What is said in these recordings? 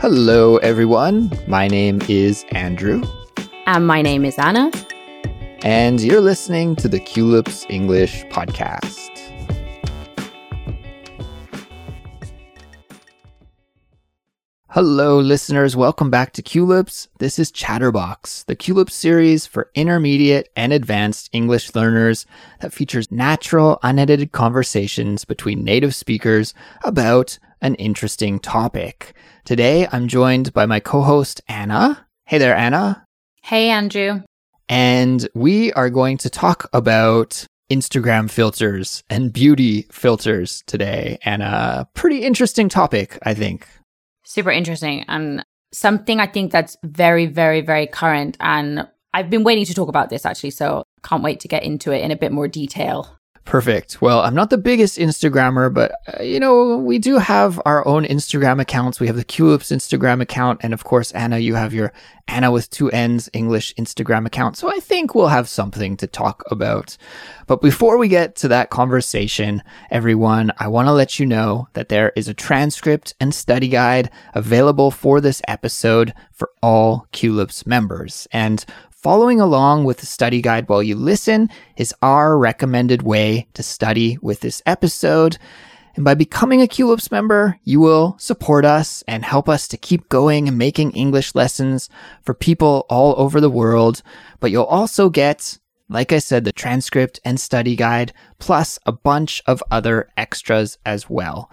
Hello, everyone. My name is Andrew. And my name is Anna. And you're listening to the Culips English Podcast. Hello, listeners. Welcome back to Culips. This is Chatterbox, the Culips series for intermediate and advanced English learners that features natural, unedited conversations between native speakers about an interesting topic. Today, I'm joined by my co-host, Anna. Hey there, Anna. Hey, Andrew. And we are going to talk about Instagram filters and beauty filters today, and a pretty interesting topic, I think. Super interesting. And something I think that's very, very, very current. And I've been waiting to talk about this actually. So can't wait to get into it in a bit more detail. Perfect. Well, I'm not the biggest Instagrammer, but uh, you know, we do have our own Instagram accounts. We have the Culips Instagram account. And of course, Anna, you have your Anna with two N's English Instagram account. So I think we'll have something to talk about. But before we get to that conversation, everyone, I want to let you know that there is a transcript and study guide available for this episode for all Culips members. And Following along with the study guide while you listen is our recommended way to study with this episode. And by becoming a Culips member, you will support us and help us to keep going and making English lessons for people all over the world. But you'll also get, like I said, the transcript and study guide, plus a bunch of other extras as well.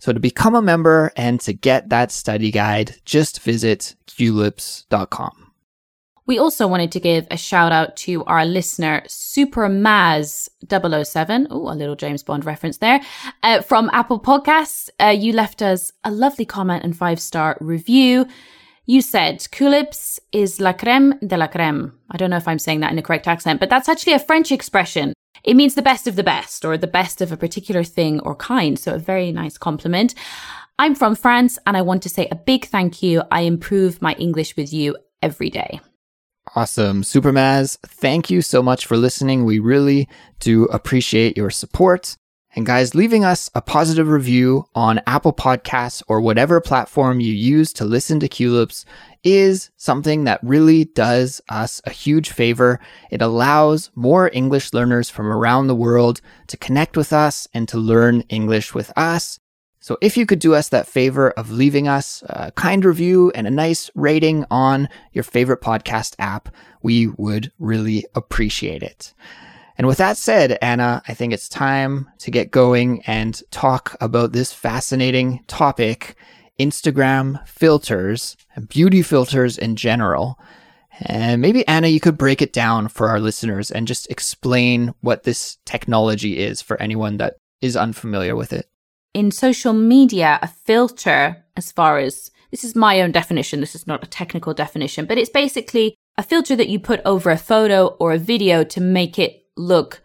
So to become a member and to get that study guide, just visit culips.com. We also wanted to give a shout out to our listener, SuperMaz007. Oh, a little James Bond reference there. Uh, from Apple Podcasts, uh, you left us a lovely comment and five star review. You said, Culips is la creme de la creme. I don't know if I'm saying that in the correct accent, but that's actually a French expression. It means the best of the best or the best of a particular thing or kind. So a very nice compliment. I'm from France and I want to say a big thank you. I improve my English with you every day. Awesome. Supermaz, thank you so much for listening. We really do appreciate your support. And guys, leaving us a positive review on Apple Podcasts or whatever platform you use to listen to Culips is something that really does us a huge favor. It allows more English learners from around the world to connect with us and to learn English with us. So if you could do us that favor of leaving us a kind review and a nice rating on your favorite podcast app, we would really appreciate it. And with that said, Anna, I think it's time to get going and talk about this fascinating topic Instagram filters and beauty filters in general. And maybe, Anna, you could break it down for our listeners and just explain what this technology is for anyone that is unfamiliar with it in social media, a filter, as far as this is my own definition, this is not a technical definition, but it's basically a filter that you put over a photo or a video to make it look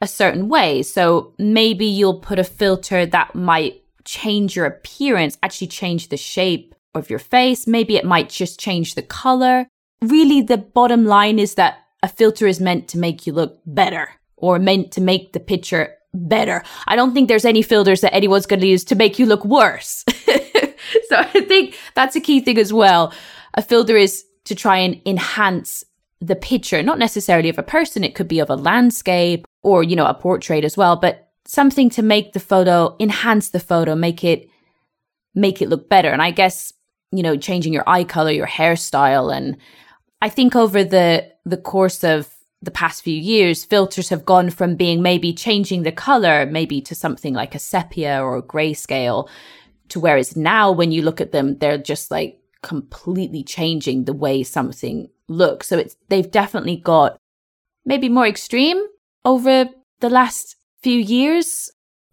a certain way. So maybe you'll put a filter that might change your appearance, actually change the shape of your face. Maybe it might just change the color. Really, the bottom line is that a filter is meant to make you look better or meant to make the picture better. I don't think there's any filters that anyone's going to use to make you look worse. so I think that's a key thing as well. A filter is to try and enhance the picture, not necessarily of a person. It could be of a landscape or, you know, a portrait as well, but something to make the photo, enhance the photo, make it, make it look better. And I guess, you know, changing your eye color, your hairstyle. And I think over the, the course of the past few years, filters have gone from being maybe changing the color, maybe to something like a sepia or a grayscale, to whereas now when you look at them, they're just like completely changing the way something looks. So it's, they've definitely got maybe more extreme over the last few years.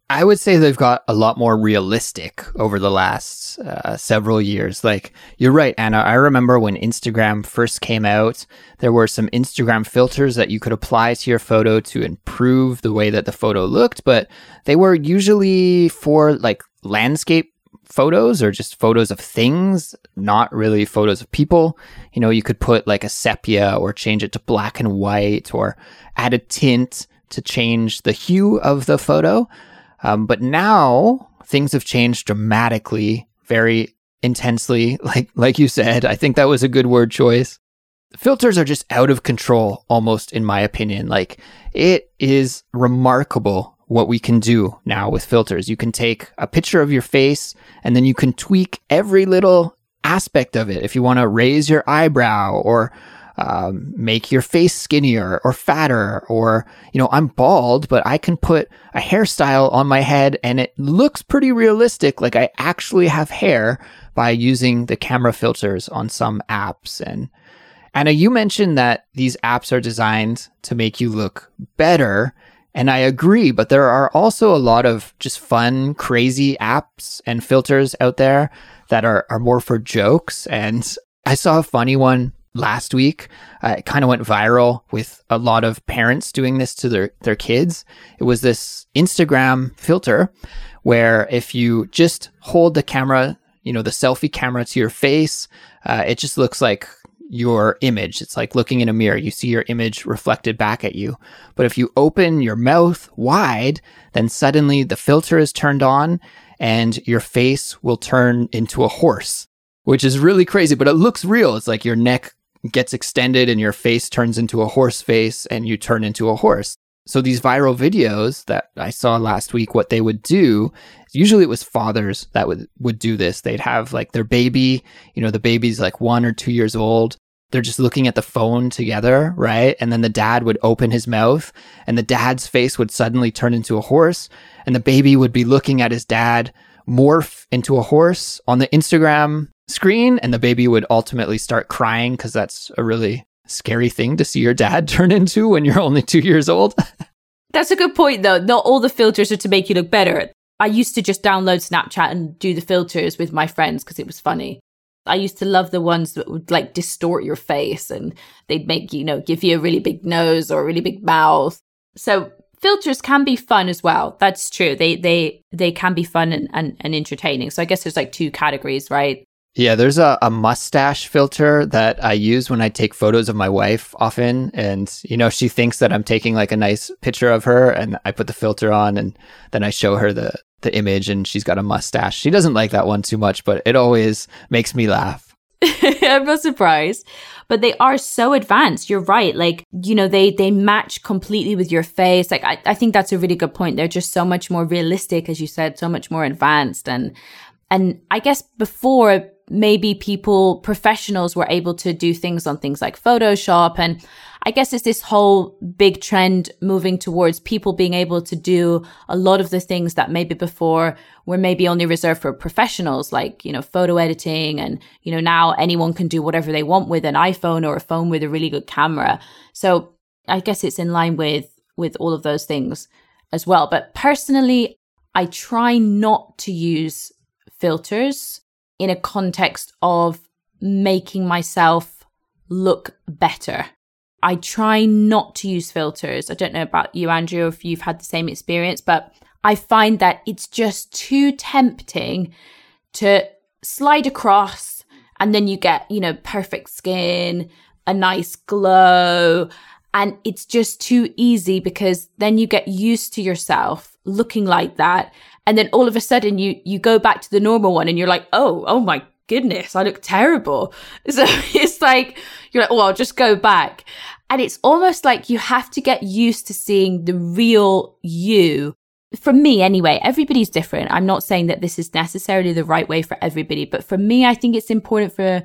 I would say they've got a lot more realistic over the last uh, several years. Like, you're right, Anna. I remember when Instagram first came out, there were some Instagram filters that you could apply to your photo to improve the way that the photo looked, but they were usually for like landscape photos or just photos of things, not really photos of people. You know, you could put like a sepia or change it to black and white or add a tint to change the hue of the photo. Um, but now things have changed dramatically, very intensely, like like you said. I think that was a good word choice. Filters are just out of control, almost in my opinion. Like it is remarkable what we can do now with filters. You can take a picture of your face and then you can tweak every little aspect of it. If you want to raise your eyebrow or um, make your face skinnier or fatter, or, you know, I'm bald, but I can put a hairstyle on my head and it looks pretty realistic. Like I actually have hair by using the camera filters on some apps. And Anna, you mentioned that these apps are designed to make you look better. And I agree, but there are also a lot of just fun, crazy apps and filters out there that are, are more for jokes. And I saw a funny one last week. Uh, it kind of went viral with a lot of parents doing this to their, their kids. It was this Instagram filter where if you just hold the camera, you know, the selfie camera to your face, uh, it just looks like your image. It's like looking in a mirror. You see your image reflected back at you. But if you open your mouth wide, then suddenly the filter is turned on and your face will turn into a horse, which is really crazy, but it looks real. It's like your neck gets extended and your face turns into a horse face and you turn into a horse. So these viral videos that I saw last week, what they would do, usually it was fathers that would, would do this. They'd have like their baby, you know, the baby's like one or two years old. They're just looking at the phone together, right? And then the dad would open his mouth and the dad's face would suddenly turn into a horse and the baby would be looking at his dad morph into a horse on the Instagram screen and the baby would ultimately start crying because that's a really scary thing to see your dad turn into when you're only two years old. That's a good point, though. Not all the filters are to make you look better. I used to just download Snapchat and do the filters with my friends because it was funny. I used to love the ones that would like distort your face and they'd make, you know, give you a really big nose or a really big mouth. So filters can be fun as well. That's true. They they they can be fun and, and, and entertaining. So I guess there's like two categories, right? Yeah, there's a, a mustache filter that I use when I take photos of my wife often. And, you know, she thinks that I'm taking like a nice picture of her and I put the filter on and then I show her the, the image and she's got a mustache. She doesn't like that one too much, but it always makes me laugh. I'm not surprised. But they are so advanced. You're right. Like, you know, they they match completely with your face. Like I, I think that's a really good point. They're just so much more realistic, as you said, so much more advanced. And and I guess before maybe people, professionals were able to do things on things like Photoshop. And I guess it's this whole big trend moving towards people being able to do a lot of the things that maybe before were maybe only reserved for professionals, like, you know, photo editing. And, you know, now anyone can do whatever they want with an iPhone or a phone with a really good camera. So I guess it's in line with, with all of those things as well. But personally, I try not to use filters in a context of making myself look better. I try not to use filters. I don't know about you, Andrew, if you've had the same experience, but I find that it's just too tempting to slide across and then you get, you know, perfect skin, a nice glow. And it's just too easy because then you get used to yourself looking like that and then all of a sudden you you go back to the normal one and you're like oh oh my goodness i look terrible. So it's like you're like oh i'll just go back. And it's almost like you have to get used to seeing the real you. For me anyway everybody's different. I'm not saying that this is necessarily the right way for everybody but for me i think it's important for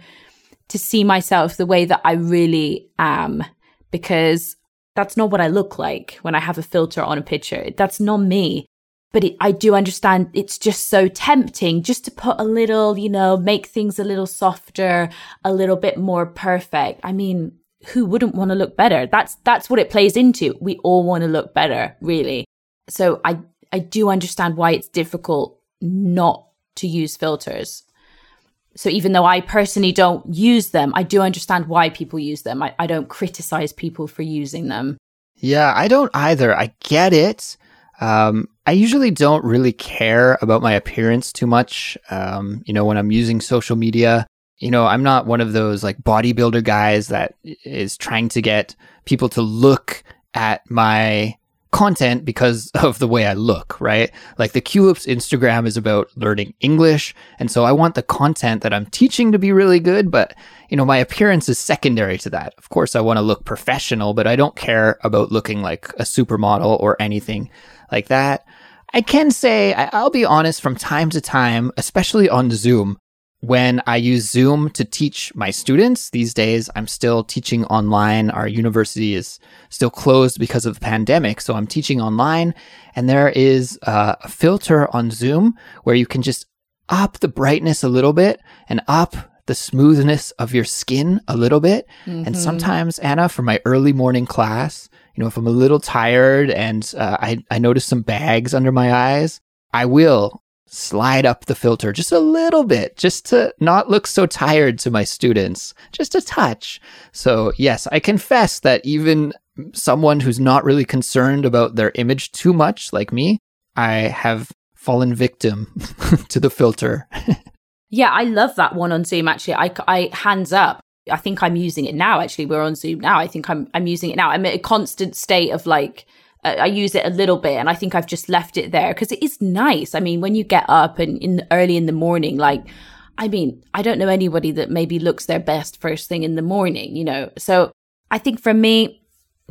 to see myself the way that i really am because that's not what i look like when i have a filter on a picture. That's not me but it, I do understand it's just so tempting just to put a little, you know, make things a little softer, a little bit more perfect. I mean, who wouldn't want to look better? That's that's what it plays into. We all want to look better, really. So I I do understand why it's difficult not to use filters. So even though I personally don't use them, I do understand why people use them. I, I don't criticize people for using them. Yeah, I don't either. I get it. Um, I usually don't really care about my appearance too much. Um, you know, when I'm using social media, you know, I'm not one of those like bodybuilder guys that is trying to get people to look at my content because of the way I look, right? Like the Culips Instagram is about learning English. And so I want the content that I'm teaching to be really good, but you know, my appearance is secondary to that. Of course, I want to look professional, but I don't care about looking like a supermodel or anything like that. I can say, I'll be honest, from time to time, especially on Zoom, when I use Zoom to teach my students. These days, I'm still teaching online. Our university is still closed because of the pandemic. So I'm teaching online, and there is a filter on Zoom where you can just up the brightness a little bit and up the smoothness of your skin a little bit. Mm-hmm. And sometimes, Anna, for my early morning class, you know, if I'm a little tired and uh, I, I notice some bags under my eyes, I will slide up the filter just a little bit, just to not look so tired to my students, just a touch. So, yes, I confess that even someone who's not really concerned about their image too much, like me, I have fallen victim to the filter. yeah, I love that one on Zoom. Actually, I, I hands up. I think I'm using it now. Actually, we're on Zoom now. I think I'm I'm using it now. I'm in a constant state of like uh, I use it a little bit and I think I've just left it there because it is nice. I mean, when you get up and in early in the morning, like, I mean, I don't know anybody that maybe looks their best first thing in the morning, you know? So I think for me,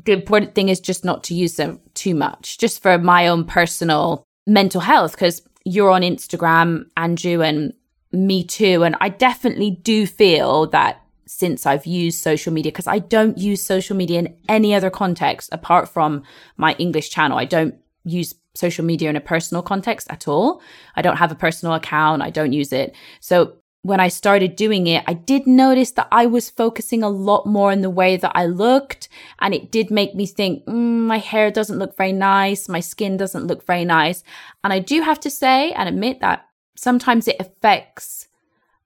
the important thing is just not to use them too much, just for my own personal mental health, because you're on Instagram, Andrew, and me too. And I definitely do feel that since I've used social media because I don't use social media in any other context apart from my English channel. I don't use social media in a personal context at all. I don't have a personal account. I don't use it. So when I started doing it, I did notice that I was focusing a lot more on the way that I looked. And it did make me think, mm, my hair doesn't look very nice. My skin doesn't look very nice. And I do have to say and admit that sometimes it affects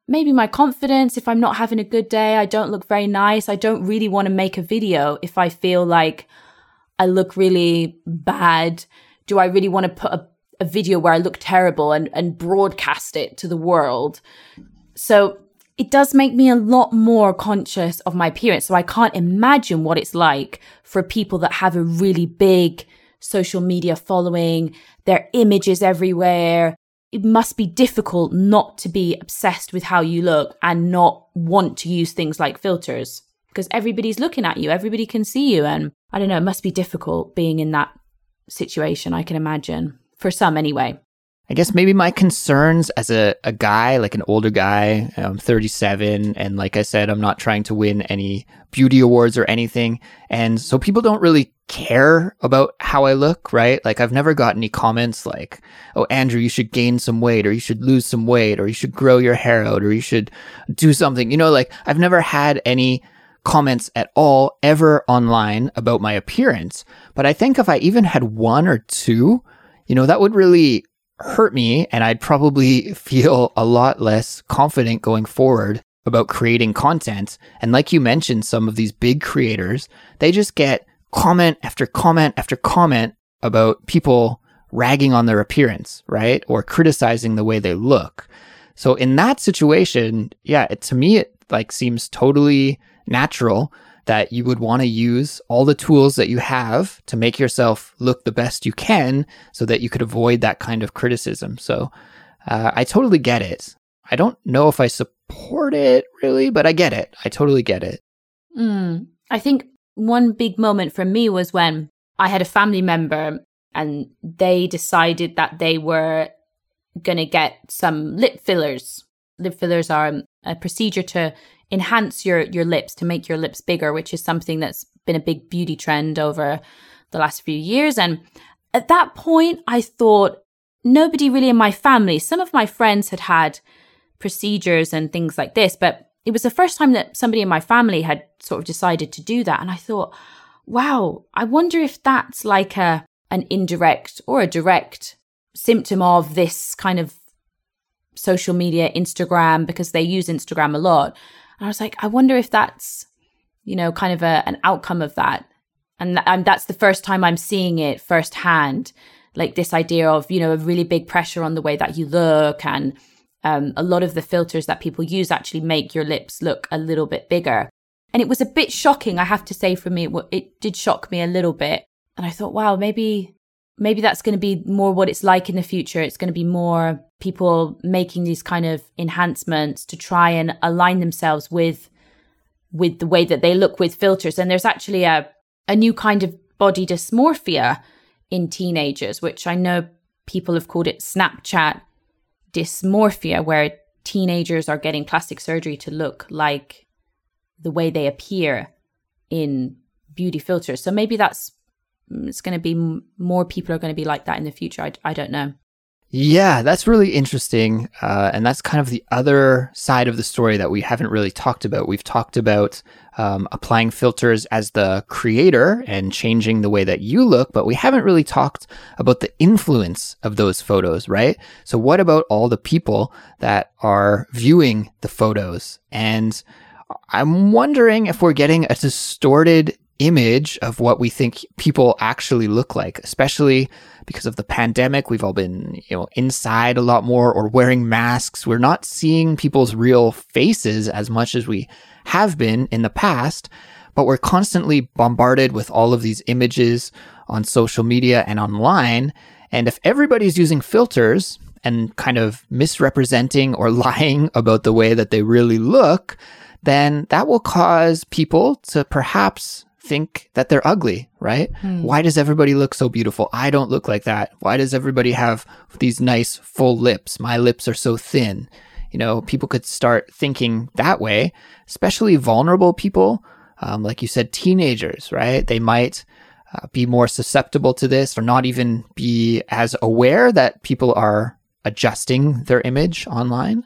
maybe my confidence. If I'm not having a good day, I don't look very nice. I don't really want to make a video if I feel like I look really bad. Do I really want to put a, a video where I look terrible and, and broadcast it to the world? So it does make me a lot more conscious of my appearance. So I can't imagine what it's like for people that have a really big social media following, their images everywhere, it must be difficult not to be obsessed with how you look and not want to use things like filters because everybody's looking at you, everybody can see you. And I don't know, it must be difficult being in that situation, I can imagine, for some anyway. I guess maybe my concerns as a, a guy, like an older guy, I'm 37, and like I said, I'm not trying to win any beauty awards or anything. And so people don't really care about how I look, right? Like I've never got any comments like, oh, Andrew, you should gain some weight, or you should lose some weight, or you should grow your hair out, or you should do something. You know, like I've never had any comments at all ever online about my appearance. But I think if I even had one or two, you know, that would really hurt me and I'd probably feel a lot less confident going forward about creating content. And like you mentioned, some of these big creators, they just get comment after comment after comment about people ragging on their appearance, right? Or criticizing the way they look. So in that situation, yeah, it, to me, it like seems totally natural that you would want to use all the tools that you have to make yourself look the best you can so that you could avoid that kind of criticism. So uh, I totally get it. I don't know if I support it really, but I get it. I totally get it. Mm. I think one big moment for me was when I had a family member and they decided that they were going to get some lip fillers. Lip fillers are a procedure to enhance your your lips to make your lips bigger, which is something that's been a big beauty trend over the last few years. And at that point, I thought nobody really in my family, some of my friends had had procedures and things like this, but it was the first time that somebody in my family had sort of decided to do that. And I thought, wow, I wonder if that's like a an indirect or a direct symptom of this kind of social media, Instagram, because they use Instagram a lot. And I was like, I wonder if that's, you know, kind of a, an outcome of that. And, th- that's the first time I'm seeing it firsthand, like this idea of, you know, a really big pressure on the way that you look. And um, a lot of the filters that people use actually make your lips look a little bit bigger. And it was a bit shocking, I have to say, for me. It did shock me a little bit and I thought, wow, maybe maybe that's going to be more what it's like in the future. It's going to be more people making these kind of enhancements to try and align themselves with with the way that they look with filters. And there's actually a a new kind of body dysmorphia in teenagers, which I know people have called it Snapchat dysmorphia, where teenagers are getting plastic surgery to look like the way they appear in beauty filters. So maybe that's it's going to be more people are going to be like that in the future. I, I don't know. Yeah, that's really interesting. Uh, and that's kind of the other side of the story that we haven't really talked about. We've talked about um, applying filters as the creator and changing the way that you look, but we haven't really talked about the influence of those photos, right? So, what about all the people that are viewing the photos? And I'm wondering if we're getting a distorted image of what we think people actually look like, especially because of the pandemic. We've all been, you know, inside a lot more or wearing masks. We're not seeing people's real faces as much as we have been in the past, but we're constantly bombarded with all of these images on social media and online. And if everybody's using filters and kind of misrepresenting or lying about the way that they really look, then that will cause people to perhaps think that they're ugly, right? Hmm. Why does everybody look so beautiful? I don't look like that. Why does everybody have these nice full lips? My lips are so thin. You know, people could start thinking that way, especially vulnerable people. Um, like you said, teenagers, right? They might uh, be more susceptible to this or not even be as aware that people are adjusting their image online.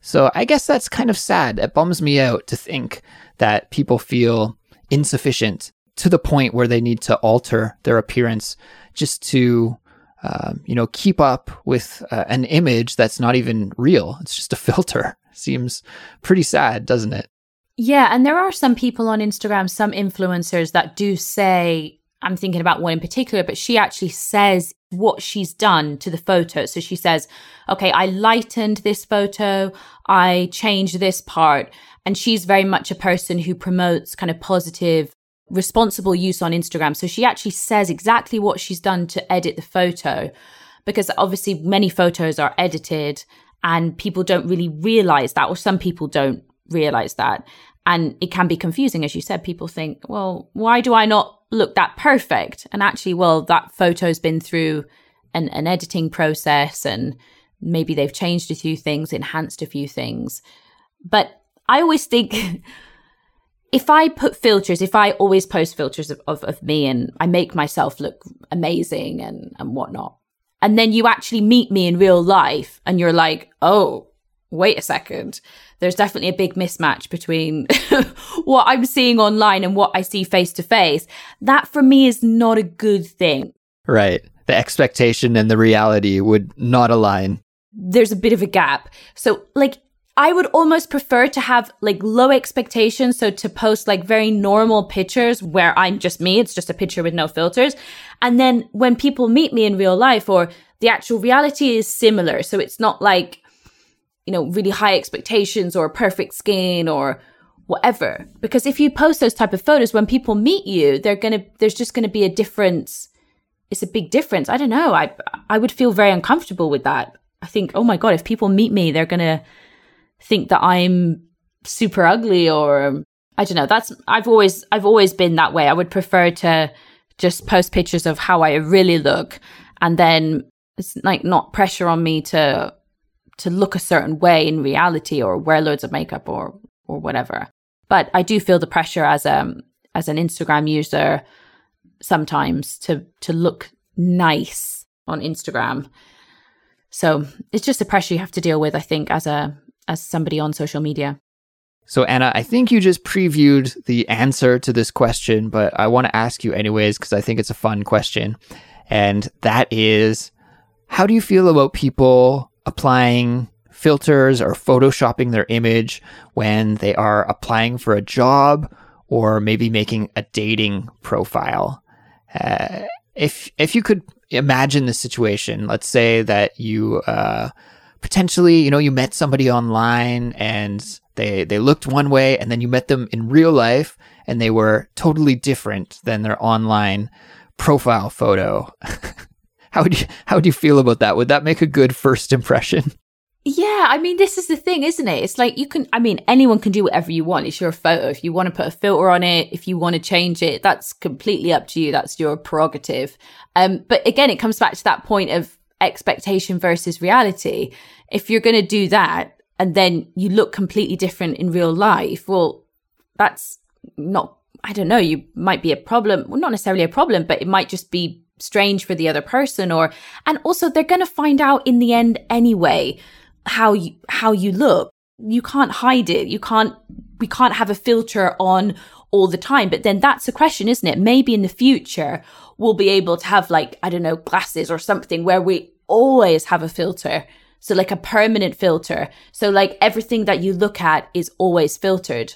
So I guess that's kind of sad. It bums me out to think that people feel insufficient to the point where they need to alter their appearance just to uh, you know keep up with uh, an image that's not even real. It's just a filter. Seems pretty sad doesn't it? Yeah and there are some people on instagram some influencers that do say i'm thinking about one in particular but she actually says what she's done to the photo so she says okay i lightened this photo i changed this part and she's very much a person who promotes kind of positive, responsible use on Instagram. So she actually says exactly what she's done to edit the photo because obviously many photos are edited and people don't really realize that, or some people don't realize that. And it can be confusing. As you said, people think, well, why do I not look that perfect? And actually, well, that photo's been through an, an editing process and maybe they've changed a few things, enhanced a few things. But I always think if I put filters, if I always post filters of, of, of, me and I make myself look amazing and, and whatnot, and then you actually meet me in real life and you're like, oh, wait a second. There's definitely a big mismatch between what I'm seeing online and what I see face to face. That for me is not a good thing. Right. The expectation and the reality would not align. There's a bit of a gap. So, like, I would almost prefer to have like low expectations. So to post like very normal pictures where I'm just me, it's just a picture with no filters. And then when people meet me in real life or the actual reality is similar. So it's not like, you know, really high expectations or perfect skin or whatever. Because if you post those type of photos, when people meet you, they're going to, there's just going to be a difference. It's a big difference. I don't know. I, I would feel very uncomfortable with that. I think, oh my God, if people meet me, they're going to, think that I'm super ugly or I don't know. That's I've always I've always been that way. I would prefer to just post pictures of how I really look and then it's like not pressure on me to to look a certain way in reality or wear loads of makeup or or whatever. But I do feel the pressure as a as an Instagram user sometimes to to look nice on Instagram. So it's just a pressure you have to deal with, I think, as a as somebody on social media? So, Anna, I think you just previewed the answer to this question, but I want to ask you anyways because I think it's a fun question. And that is how do you feel about people applying filters or photoshopping their image when they are applying for a job or maybe making a dating profile? Uh, if if you could imagine the situation, let's say that you uh, potentially, you know, you met somebody online and they they looked one way and then you met them in real life and they were totally different than their online profile photo. how would you how would you feel about that? Would that make a good first impression? Yeah, I mean, this is the thing, isn't it? It's like you can, I mean, anyone can do whatever you want. It's your photo. If you want to put a filter on it, if you want to change it, that's completely up to you. That's your prerogative. Um, but again, it comes back to that point of expectation versus reality. If you're going to do that and then you look completely different in real life, well, that's not, I don't know, you might be a problem. Well, not necessarily a problem, but it might just be strange for the other person or, and also they're going to find out in the end anyway how you how you look. You can't hide it. You can't we can't have a filter on all the time. But then that's a question isn't it? Maybe in the future we'll be able to have like i don't know glasses or something where we always have a filter. So like a permanent filter. So like everything that you look at is always filtered.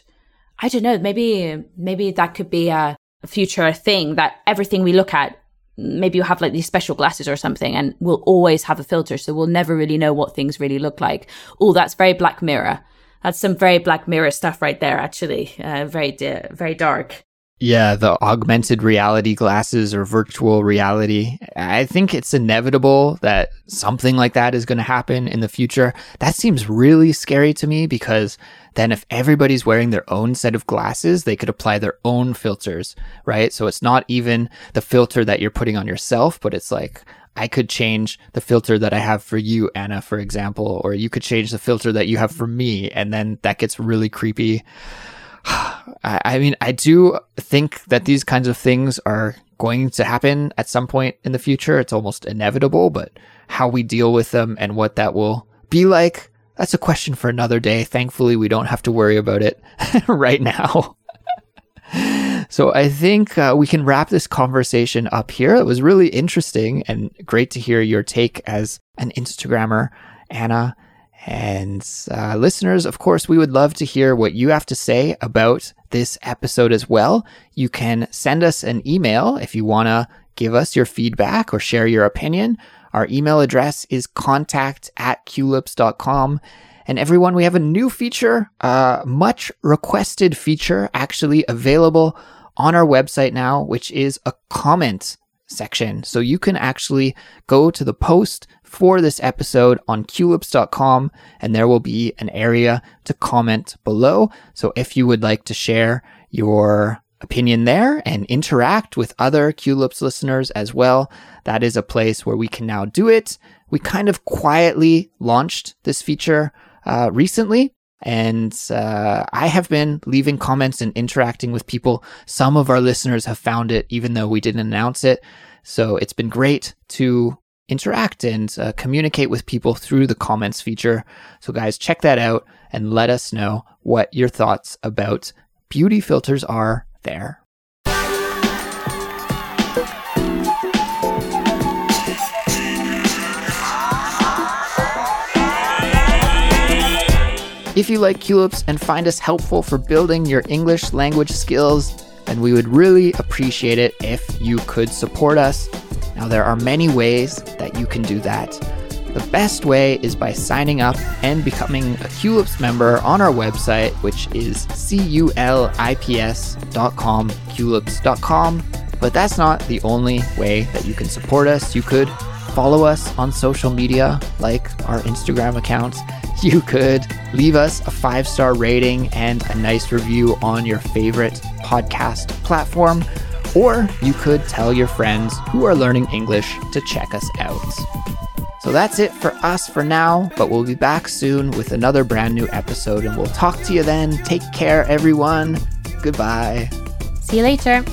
I don't know. Maybe maybe that could be a future thing that everything we look at maybe you have like these special glasses or something and we'll always have a filter so we'll never really know what things really look like. Oh that's very black mirror. That's some very black mirror stuff right there actually. Uh, very very dark yeah, the augmented reality glasses or virtual reality. I think it's inevitable that something like that is going to happen in the future. That seems really scary to me because then if everybody's wearing their own set of glasses, they could apply their own filters, right? So it's not even the filter that you're putting on yourself, but it's like, I could change the filter that I have for you, Anna, for example, or you could change the filter that you have for me. And then that gets really creepy. I mean, I do think that these kinds of things are going to happen at some point in the future. It's almost inevitable, but how we deal with them and what that will be like, that's a question for another day. Thankfully, we don't have to worry about it right now. so I think uh, we can wrap this conversation up here. It was really interesting and great to hear your take as an Instagrammer, Anna. And uh, listeners, of course, we would love to hear what you have to say about this episode as well. You can send us an email if you want to give us your feedback or share your opinion. Our email address is contact at culips.com. And everyone, we have a new feature, uh, much requested feature actually available on our website now, which is a comment section. So you can actually go to the post for this episode on culips.com, and there will be an area to comment below. So if you would like to share your opinion there and interact with other Culips listeners as well, that is a place where we can now do it. We kind of quietly launched this feature uh, recently. And uh, I have been leaving comments and interacting with people. Some of our listeners have found it, even though we didn't announce it. So it's been great to interact and uh, communicate with people through the comments feature. So, guys, check that out and let us know what your thoughts about beauty filters are there. If you like Culips and find us helpful for building your English language skills, then we would really appreciate it if you could support us now, there are many ways that you can do that. The best way is by signing up and becoming a Culips member on our website, which is culips.com, culips.com. But that's not the only way that you can support us. You could follow us on social media, like our Instagram accounts. You could leave us a five star rating and a nice review on your favorite podcast platform or you could tell your friends who are learning English to check us out. So that's it for us for now, but we'll be back soon with another brand new episode and we'll talk to you then. Take care, everyone. Goodbye. See you later.